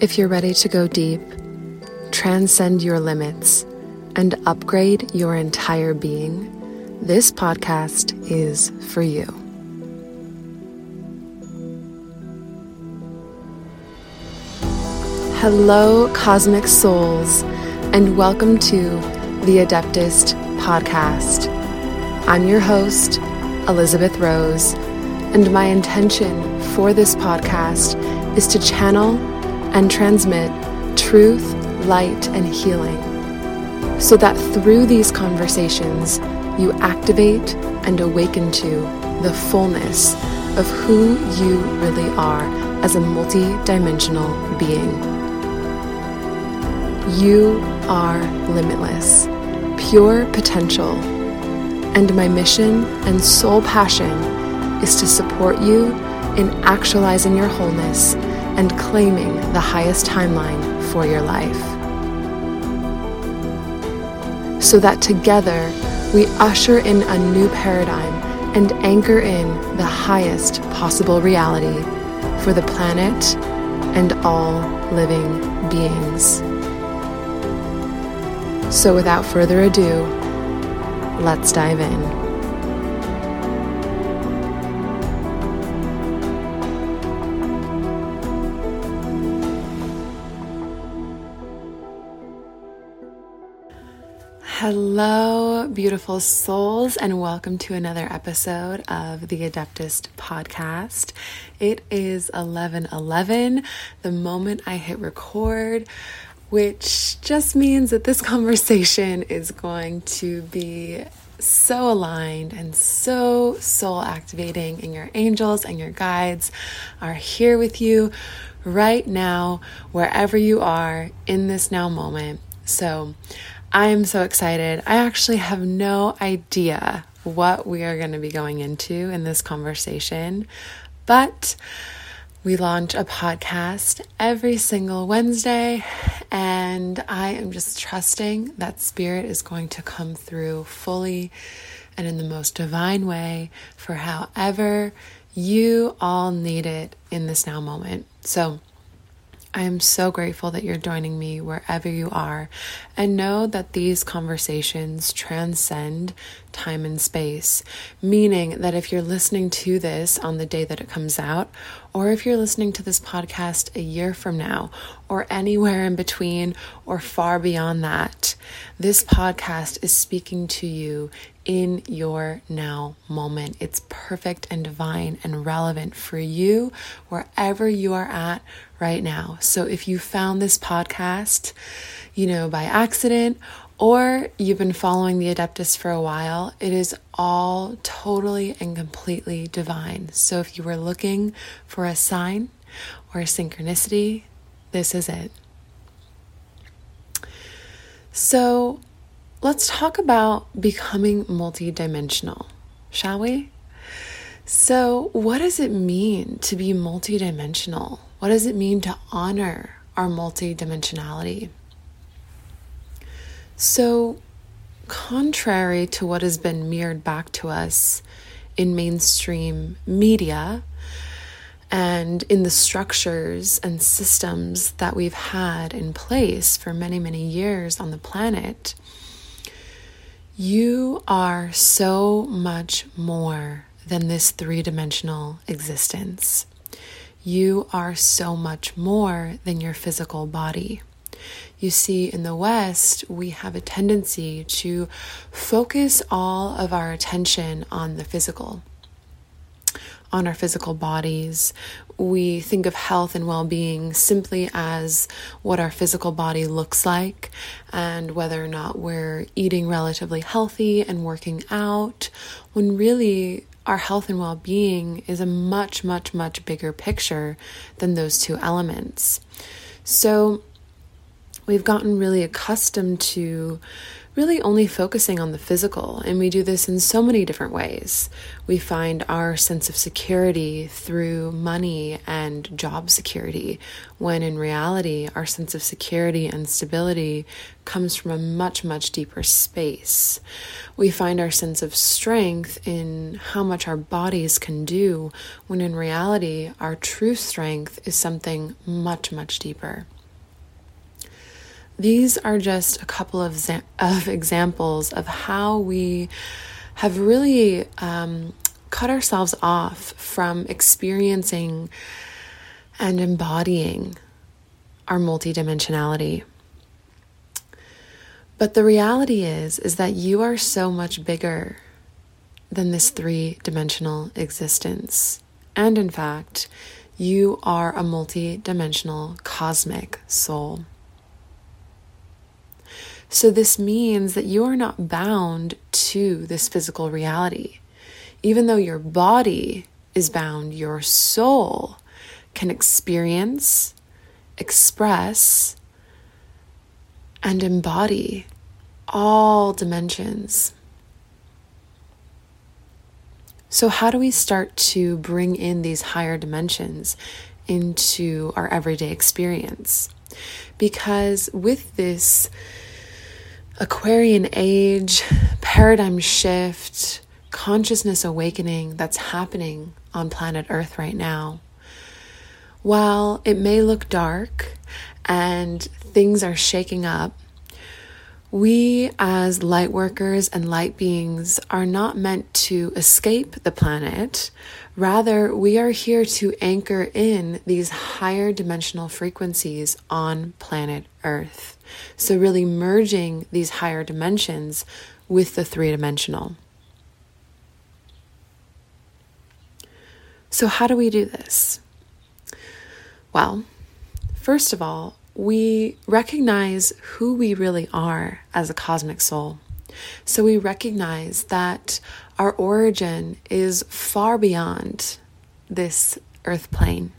If you're ready to go deep, transcend your limits, and upgrade your entire being, this podcast is for you. Hello, cosmic souls, and welcome to the Adeptist podcast. I'm your host, Elizabeth Rose, and my intention for this podcast is to channel and transmit truth, light, and healing so that through these conversations, you activate and awaken to the fullness of who you really are as a multi-dimensional being. You are limitless, pure potential, and my mission and sole passion is to support you in actualizing your wholeness and claiming the highest timeline for your life. So that together we usher in a new paradigm and anchor in the highest possible reality for the planet and all living beings. So, without further ado, let's dive in. Hello, beautiful souls, and welcome to another episode of the Adeptist podcast. It is 11 11, the moment I hit record which just means that this conversation is going to be so aligned and so soul activating, and your angels and your guides are here with you right now, wherever you are in this now moment. So, I am so excited. I actually have no idea what we are going to be going into in this conversation, but we launch a podcast every single Wednesday, and I am just trusting that Spirit is going to come through fully and in the most divine way for however you all need it in this now moment. So, I am so grateful that you're joining me wherever you are, and know that these conversations transcend time and space, meaning that if you're listening to this on the day that it comes out, or if you're listening to this podcast a year from now, or anywhere in between, or far beyond that, this podcast is speaking to you in your now moment. It's perfect and divine and relevant for you wherever you are at right now. So if you found this podcast, you know, by accident or you've been following the Adeptus for a while, it is all totally and completely divine. So if you were looking for a sign or a synchronicity, this is it. So let's talk about becoming multidimensional, shall we? So, what does it mean to be multidimensional? What does it mean to honor our multidimensionality? So, contrary to what has been mirrored back to us in mainstream media and in the structures and systems that we've had in place for many, many years on the planet, you are so much more than this three dimensional existence. You are so much more than your physical body. You see, in the West, we have a tendency to focus all of our attention on the physical on our physical bodies. We think of health and well being simply as what our physical body looks like and whether or not we're eating relatively healthy and working out, when really our health and well being is a much, much, much bigger picture than those two elements. So, we've gotten really accustomed to really only focusing on the physical. And we do this in so many different ways. We find our sense of security through money and job security, when in reality, our sense of security and stability comes from a much, much deeper space. We find our sense of strength in how much our bodies can do, when in reality, our true strength is something much, much deeper. These are just a couple of, of examples of how we have really um, cut ourselves off from experiencing and embodying our multidimensionality. But the reality is is that you are so much bigger than this three-dimensional existence. And in fact, you are a multi-dimensional cosmic soul. So, this means that you are not bound to this physical reality. Even though your body is bound, your soul can experience, express, and embody all dimensions. So, how do we start to bring in these higher dimensions into our everyday experience? Because with this Aquarian age, paradigm shift, consciousness awakening that's happening on planet Earth right now. While it may look dark and things are shaking up, we as light workers and light beings are not meant to escape the planet. Rather, we are here to anchor in these higher dimensional frequencies on planet Earth. So, really merging these higher dimensions with the three dimensional. So, how do we do this? Well, first of all, we recognize who we really are as a cosmic soul. So, we recognize that our origin is far beyond this earth plane.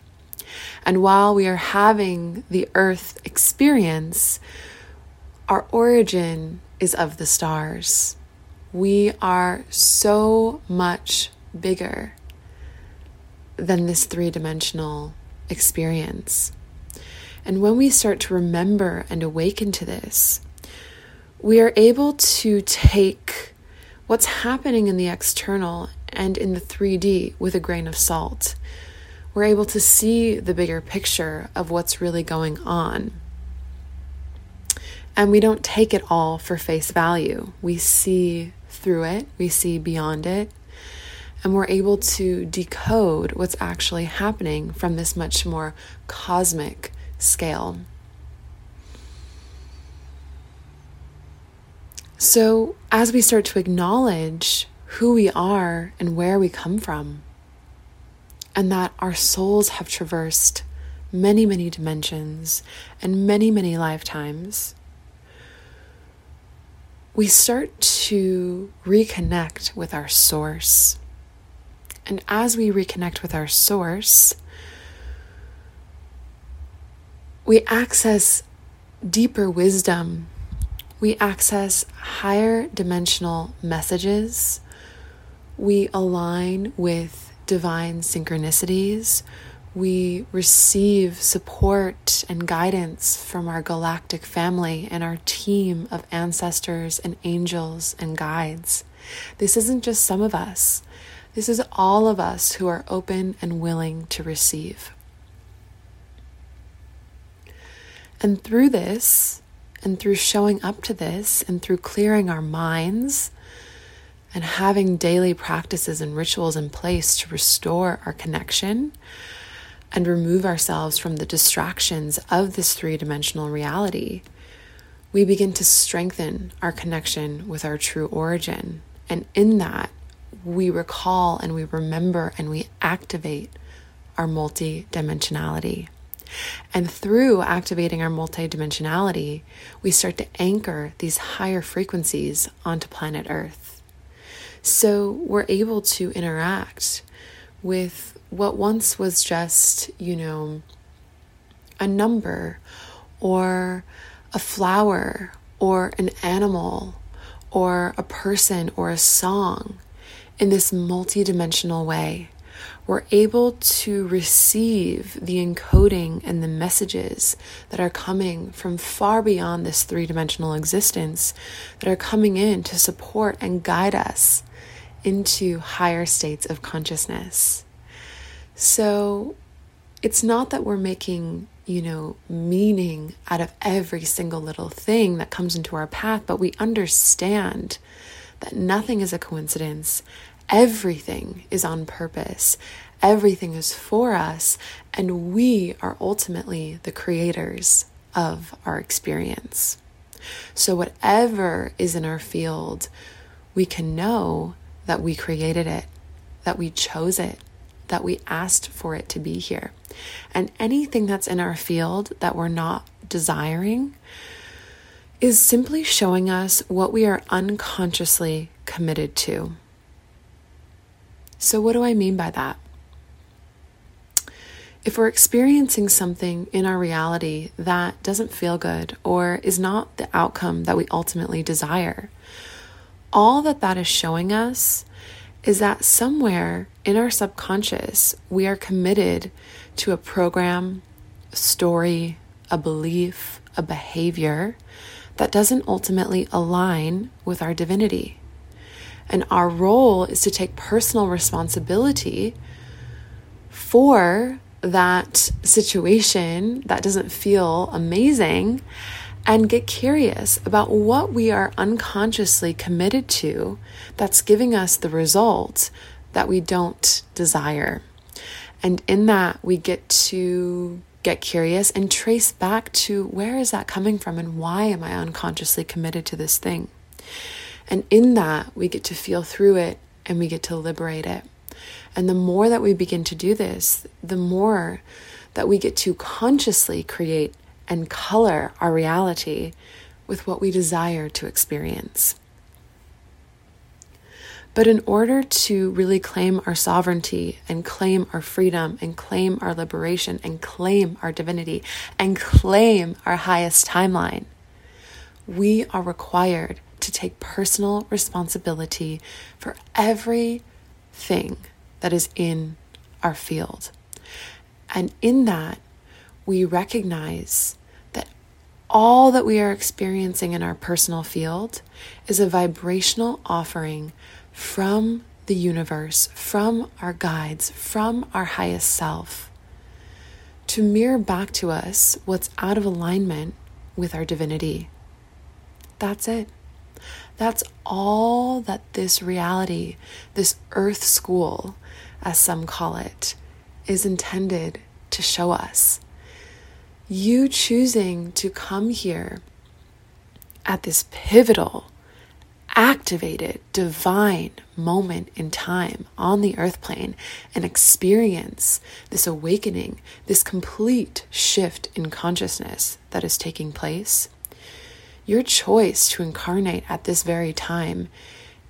And while we are having the earth experience, our origin is of the stars. We are so much bigger than this three dimensional experience. And when we start to remember and awaken to this, we are able to take what's happening in the external and in the 3D with a grain of salt we're able to see the bigger picture of what's really going on. And we don't take it all for face value. We see through it, we see beyond it, and we're able to decode what's actually happening from this much more cosmic scale. So, as we start to acknowledge who we are and where we come from, and that our souls have traversed many, many dimensions and many, many lifetimes, we start to reconnect with our source. And as we reconnect with our source, we access deeper wisdom. We access higher dimensional messages. We align with divine synchronicities. We receive support and guidance from our galactic family and our team of ancestors and angels and guides. This isn't just some of us, this is all of us who are open and willing to receive. And through this, and through showing up to this, and through clearing our minds and having daily practices and rituals in place to restore our connection and remove ourselves from the distractions of this three dimensional reality, we begin to strengthen our connection with our true origin. And in that, we recall and we remember and we activate our multidimensionality. And through activating our multidimensionality, we start to anchor these higher frequencies onto planet Earth. So we're able to interact with what once was just, you know, a number or a flower or an animal or a person or a song in this multidimensional way. We're able to receive the encoding and the messages that are coming from far beyond this three dimensional existence that are coming in to support and guide us into higher states of consciousness. So it's not that we're making, you know, meaning out of every single little thing that comes into our path, but we understand that nothing is a coincidence. Everything is on purpose. Everything is for us, and we are ultimately the creators of our experience. So, whatever is in our field, we can know that we created it, that we chose it, that we asked for it to be here. And anything that's in our field that we're not desiring is simply showing us what we are unconsciously committed to. So, what do I mean by that? If we're experiencing something in our reality that doesn't feel good or is not the outcome that we ultimately desire, all that that is showing us is that somewhere in our subconscious, we are committed to a program, a story, a belief, a behavior that doesn't ultimately align with our divinity. And our role is to take personal responsibility for that situation that doesn't feel amazing and get curious about what we are unconsciously committed to that's giving us the result that we don't desire. And in that, we get to get curious and trace back to where is that coming from and why am I unconsciously committed to this thing? And in that, we get to feel through it and we get to liberate it. And the more that we begin to do this, the more that we get to consciously create and color our reality with what we desire to experience. But in order to really claim our sovereignty and claim our freedom and claim our liberation and claim our divinity and claim our highest timeline, we are required to take personal responsibility for everything that is in our field. And in that, we recognize that all that we are experiencing in our personal field is a vibrational offering from the universe, from our guides, from our highest self, to mirror back to us what's out of alignment with our divinity. That's it. That's all that this reality, this earth school, as some call it, is intended to show us. You choosing to come here at this pivotal, activated, divine moment in time on the earth plane and experience this awakening, this complete shift in consciousness that is taking place, your choice to incarnate at this very time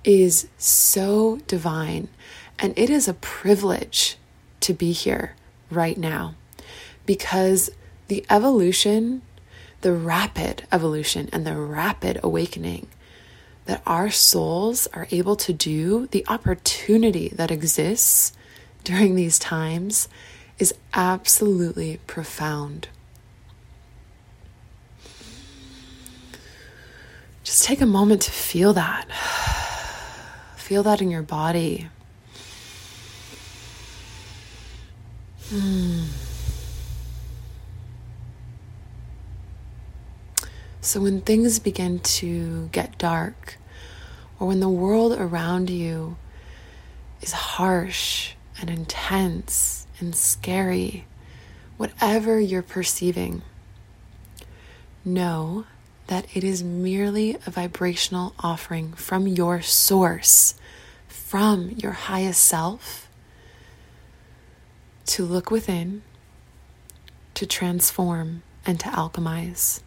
is so divine. And it is a privilege to be here right now because the evolution, the rapid evolution, and the rapid awakening that our souls are able to do, the opportunity that exists during these times is absolutely profound. Just take a moment to feel that. Feel that in your body. Hmm. So, when things begin to get dark, or when the world around you is harsh and intense and scary, whatever you're perceiving, know that it is merely a vibrational offering from your source, from your highest self, to look within, to transform, and to alchemize.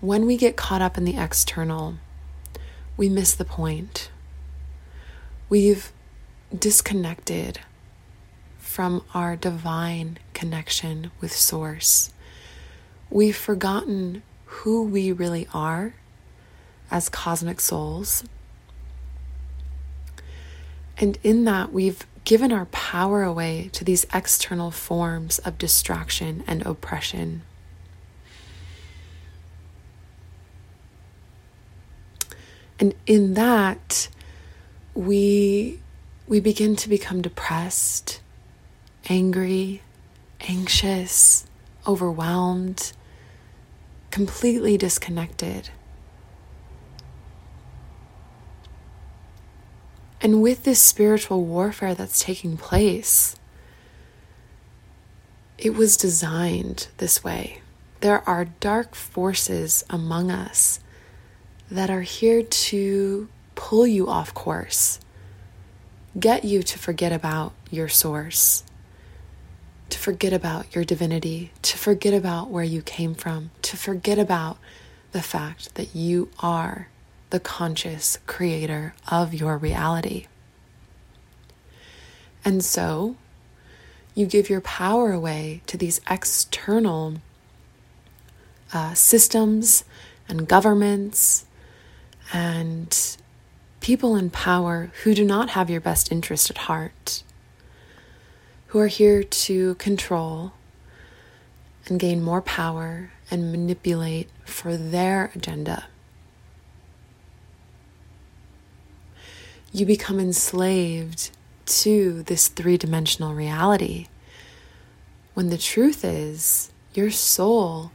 When we get caught up in the external, we miss the point. We've disconnected from our divine connection with Source. We've forgotten who we really are as cosmic souls. And in that, we've given our power away to these external forms of distraction and oppression. And in that, we, we begin to become depressed, angry, anxious, overwhelmed, completely disconnected. And with this spiritual warfare that's taking place, it was designed this way. There are dark forces among us that are here to pull you off course, get you to forget about your source, to forget about your divinity, to forget about where you came from, to forget about the fact that you are the conscious creator of your reality. And so you give your power away to these external uh, systems and governments and people in power who do not have your best interest at heart, who are here to control and gain more power and manipulate for their agenda. You become enslaved to this three dimensional reality when the truth is your soul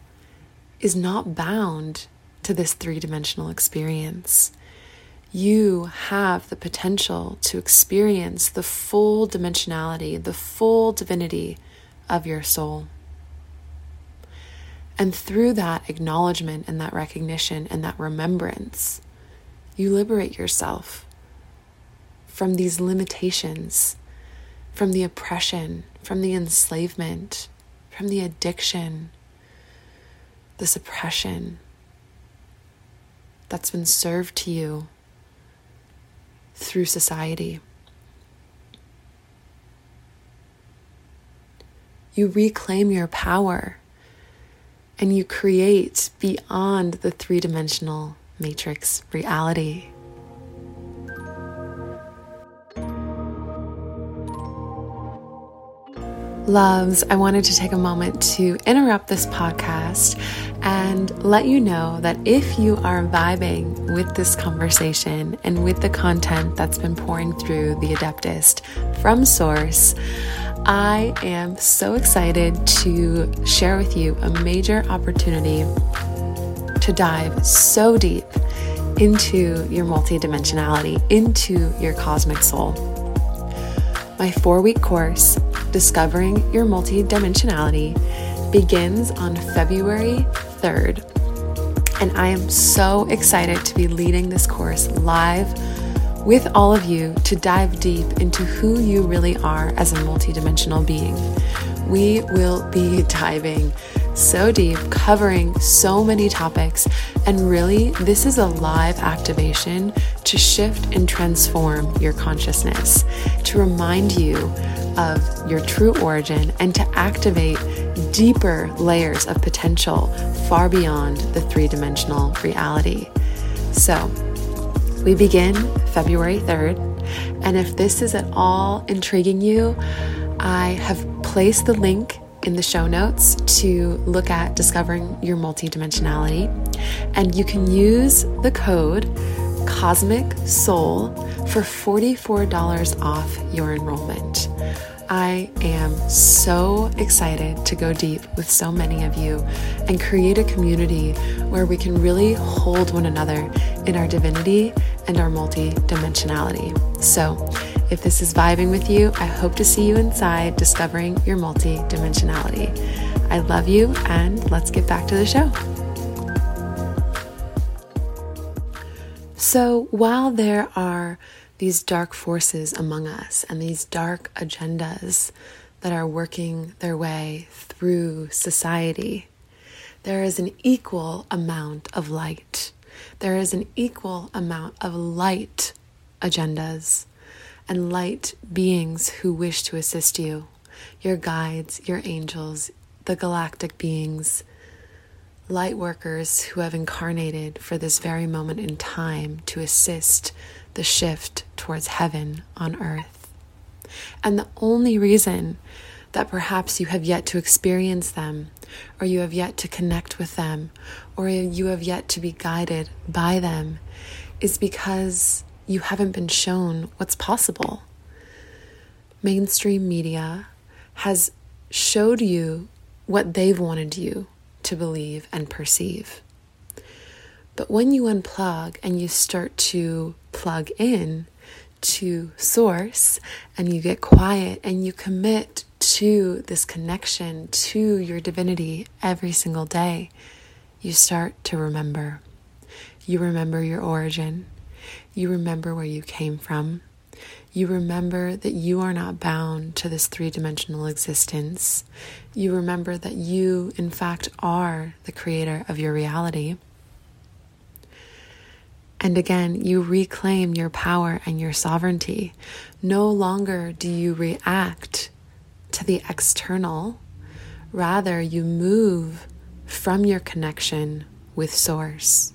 is not bound to this three dimensional experience. You have the potential to experience the full dimensionality, the full divinity of your soul. And through that acknowledgement and that recognition and that remembrance, you liberate yourself from these limitations, from the oppression, from the enslavement, from the addiction, the suppression that's been served to you through society. You reclaim your power and you create beyond the three dimensional matrix reality. Loves, I wanted to take a moment to interrupt this podcast and let you know that if you are vibing with this conversation and with the content that's been pouring through the Adeptist from Source, I am so excited to share with you a major opportunity to dive so deep into your multidimensionality, into your cosmic soul. My four week course, Discovering Your Multidimensionality, begins on February 3rd. And I am so excited to be leading this course live with all of you to dive deep into who you really are as a multidimensional being. We will be diving so deep, covering so many topics, and really, this is a live activation to shift and transform your consciousness, to remind you of your true origin, and to activate deeper layers of potential far beyond the three dimensional reality. So, we begin February 3rd, and if this is at all intriguing you, I have placed the link in the show notes to look at discovering your multidimensionality, and you can use the code Cosmic Soul for $44 off your enrollment. I am so excited to go deep with so many of you and create a community where we can really hold one another in our divinity and our multi-dimensionality. So, if this is vibing with you, I hope to see you inside discovering your multi-dimensionality. I love you and let's get back to the show. So, while there are these dark forces among us and these dark agendas that are working their way through society, there is an equal amount of light. There is an equal amount of light agendas and light beings who wish to assist you your guides, your angels, the galactic beings, light workers who have incarnated for this very moment in time to assist the shift towards heaven on earth. And the only reason that perhaps you have yet to experience them, or you have yet to connect with them, or you have yet to be guided by them, is because you haven't been shown what's possible. Mainstream media has showed you what they've wanted you to believe and perceive. But when you unplug and you start to plug in to source and you get quiet and you commit to this connection to your divinity every single day, you start to remember. You remember your origin. You remember where you came from. You remember that you are not bound to this three dimensional existence. You remember that you, in fact, are the creator of your reality. And again, you reclaim your power and your sovereignty. No longer do you react to the external, rather, you move from your connection with Source.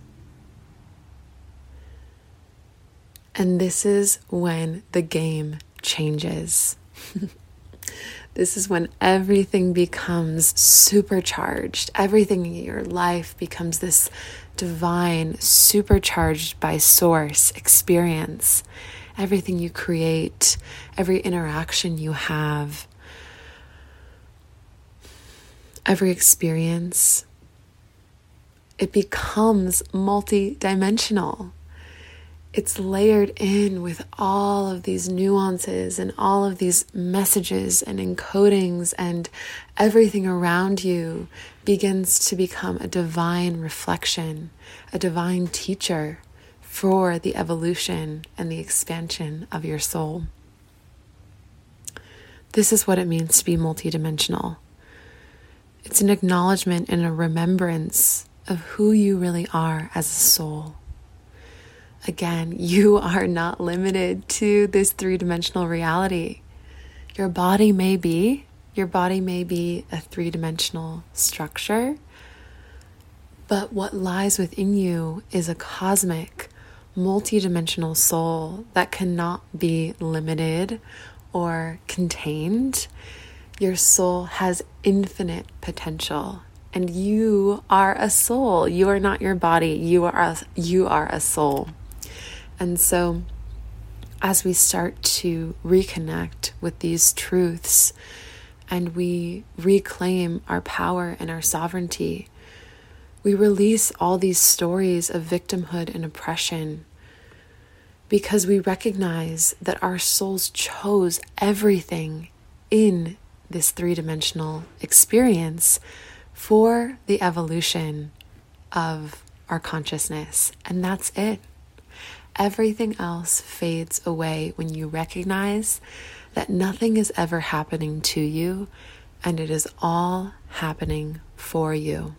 And this is when the game changes. this is when everything becomes supercharged. Everything in your life becomes this divine, supercharged by source experience. Everything you create, every interaction you have, every experience, it becomes multi-dimensional it's layered in with all of these nuances and all of these messages and encodings, and everything around you begins to become a divine reflection, a divine teacher for the evolution and the expansion of your soul. This is what it means to be multidimensional. It's an acknowledgement and a remembrance of who you really are as a soul. Again, you are not limited to this three dimensional reality. Your body may be, your body may be a three dimensional structure, but what lies within you is a cosmic, multidimensional soul that cannot be limited or contained. Your soul has infinite potential and you are a soul. You are not your body. You are a, you are a soul. And so, as we start to reconnect with these truths and we reclaim our power and our sovereignty, we release all these stories of victimhood and oppression because we recognize that our souls chose everything in this three dimensional experience for the evolution of our consciousness. And that's it. Everything else fades away when you recognize that nothing is ever happening to you and it is all happening for you.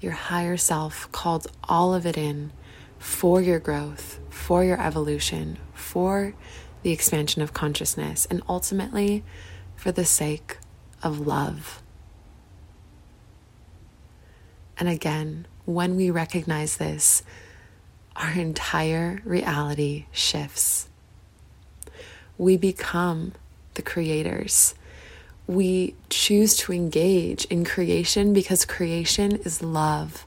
Your higher self called all of it in for your growth, for your evolution, for the expansion of consciousness, and ultimately for the sake of love. And again, when we recognize this, our entire reality shifts. We become the creators. We choose to engage in creation because creation is love.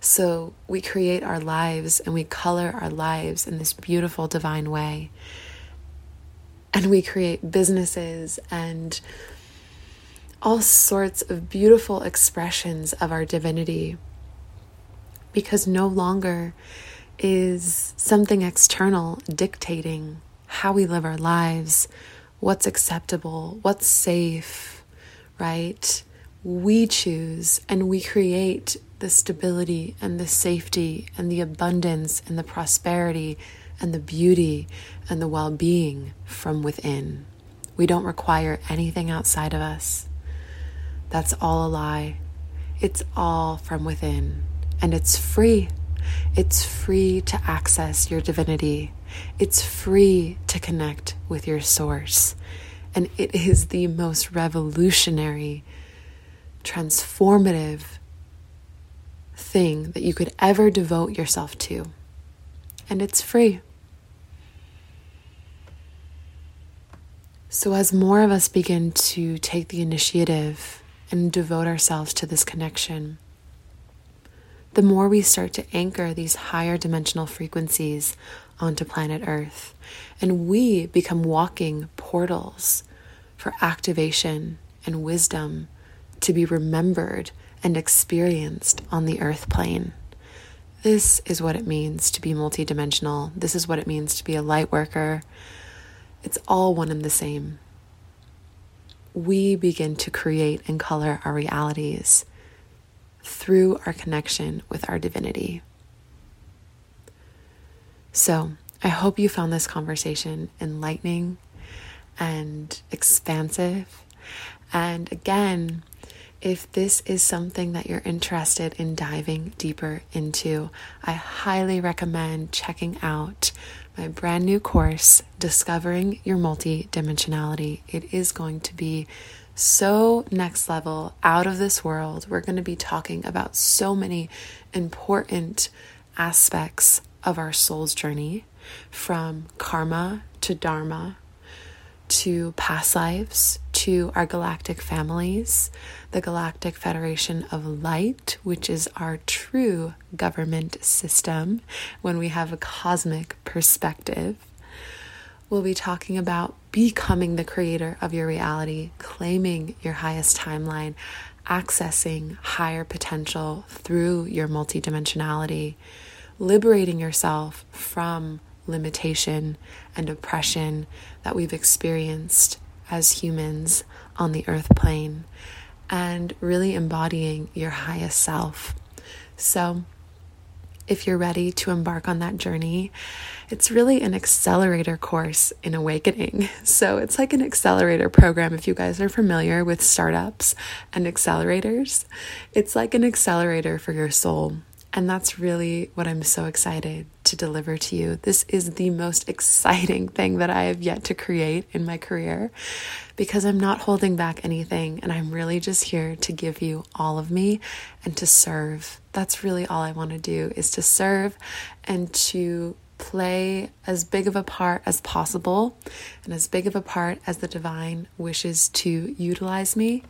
So we create our lives and we color our lives in this beautiful divine way. And we create businesses and all sorts of beautiful expressions of our divinity because no longer is something external dictating how we live our lives, what's acceptable, what's safe, right? We choose and we create the stability and the safety and the abundance and the prosperity and the beauty and the well being from within. We don't require anything outside of us. That's all a lie. It's all from within and it's free. It's free to access your divinity. It's free to connect with your source. And it is the most revolutionary, transformative thing that you could ever devote yourself to. And it's free. So, as more of us begin to take the initiative and devote ourselves to this connection, the more we start to anchor these higher dimensional frequencies onto planet Earth. And we become walking portals for activation and wisdom to be remembered and experienced on the earth plane. This is what it means to be multidimensional. This is what it means to be a light worker. It's all one and the same. We begin to create and color our realities through our connection with our divinity. So, I hope you found this conversation enlightening and expansive. And again, if this is something that you're interested in diving deeper into, I highly recommend checking out my brand new course, Discovering Your Multidimensionality. It is going to be so next level, out of this world. We're going to be talking about so many important aspects of our soul's journey from karma to dharma to past lives, to our galactic families, the Galactic Federation of Light, which is our true government system when we have a cosmic perspective. We'll be talking about becoming the creator of your reality, claiming your highest timeline, accessing higher potential through your multidimensionality, liberating yourself from limitation and oppression that we've experienced as humans on the earth plane and really embodying your highest self. So, if you're ready to embark on that journey, it's really an accelerator course in awakening. So, it's like an accelerator program. If you guys are familiar with startups and accelerators, it's like an accelerator for your soul. And that's really what I'm so excited to deliver to you. This is the most exciting thing that I have yet to create in my career because I'm not holding back anything and I'm really just here to give you all of me and to serve. That's really all I want to do is to serve and to play as big of a part as possible and as big of a part as the divine wishes to utilize me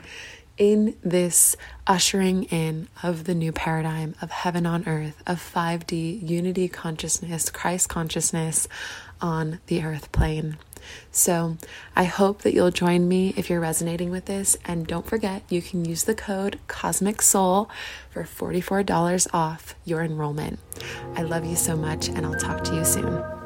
in this ushering in of the new paradigm of heaven on earth, of 5D unity consciousness, Christ consciousness on the earth plane. So I hope that you'll join me if you're resonating with this. And don't forget, you can use the code Cosmic Soul for $44 off your enrollment. I love you so much, and I'll talk to you soon.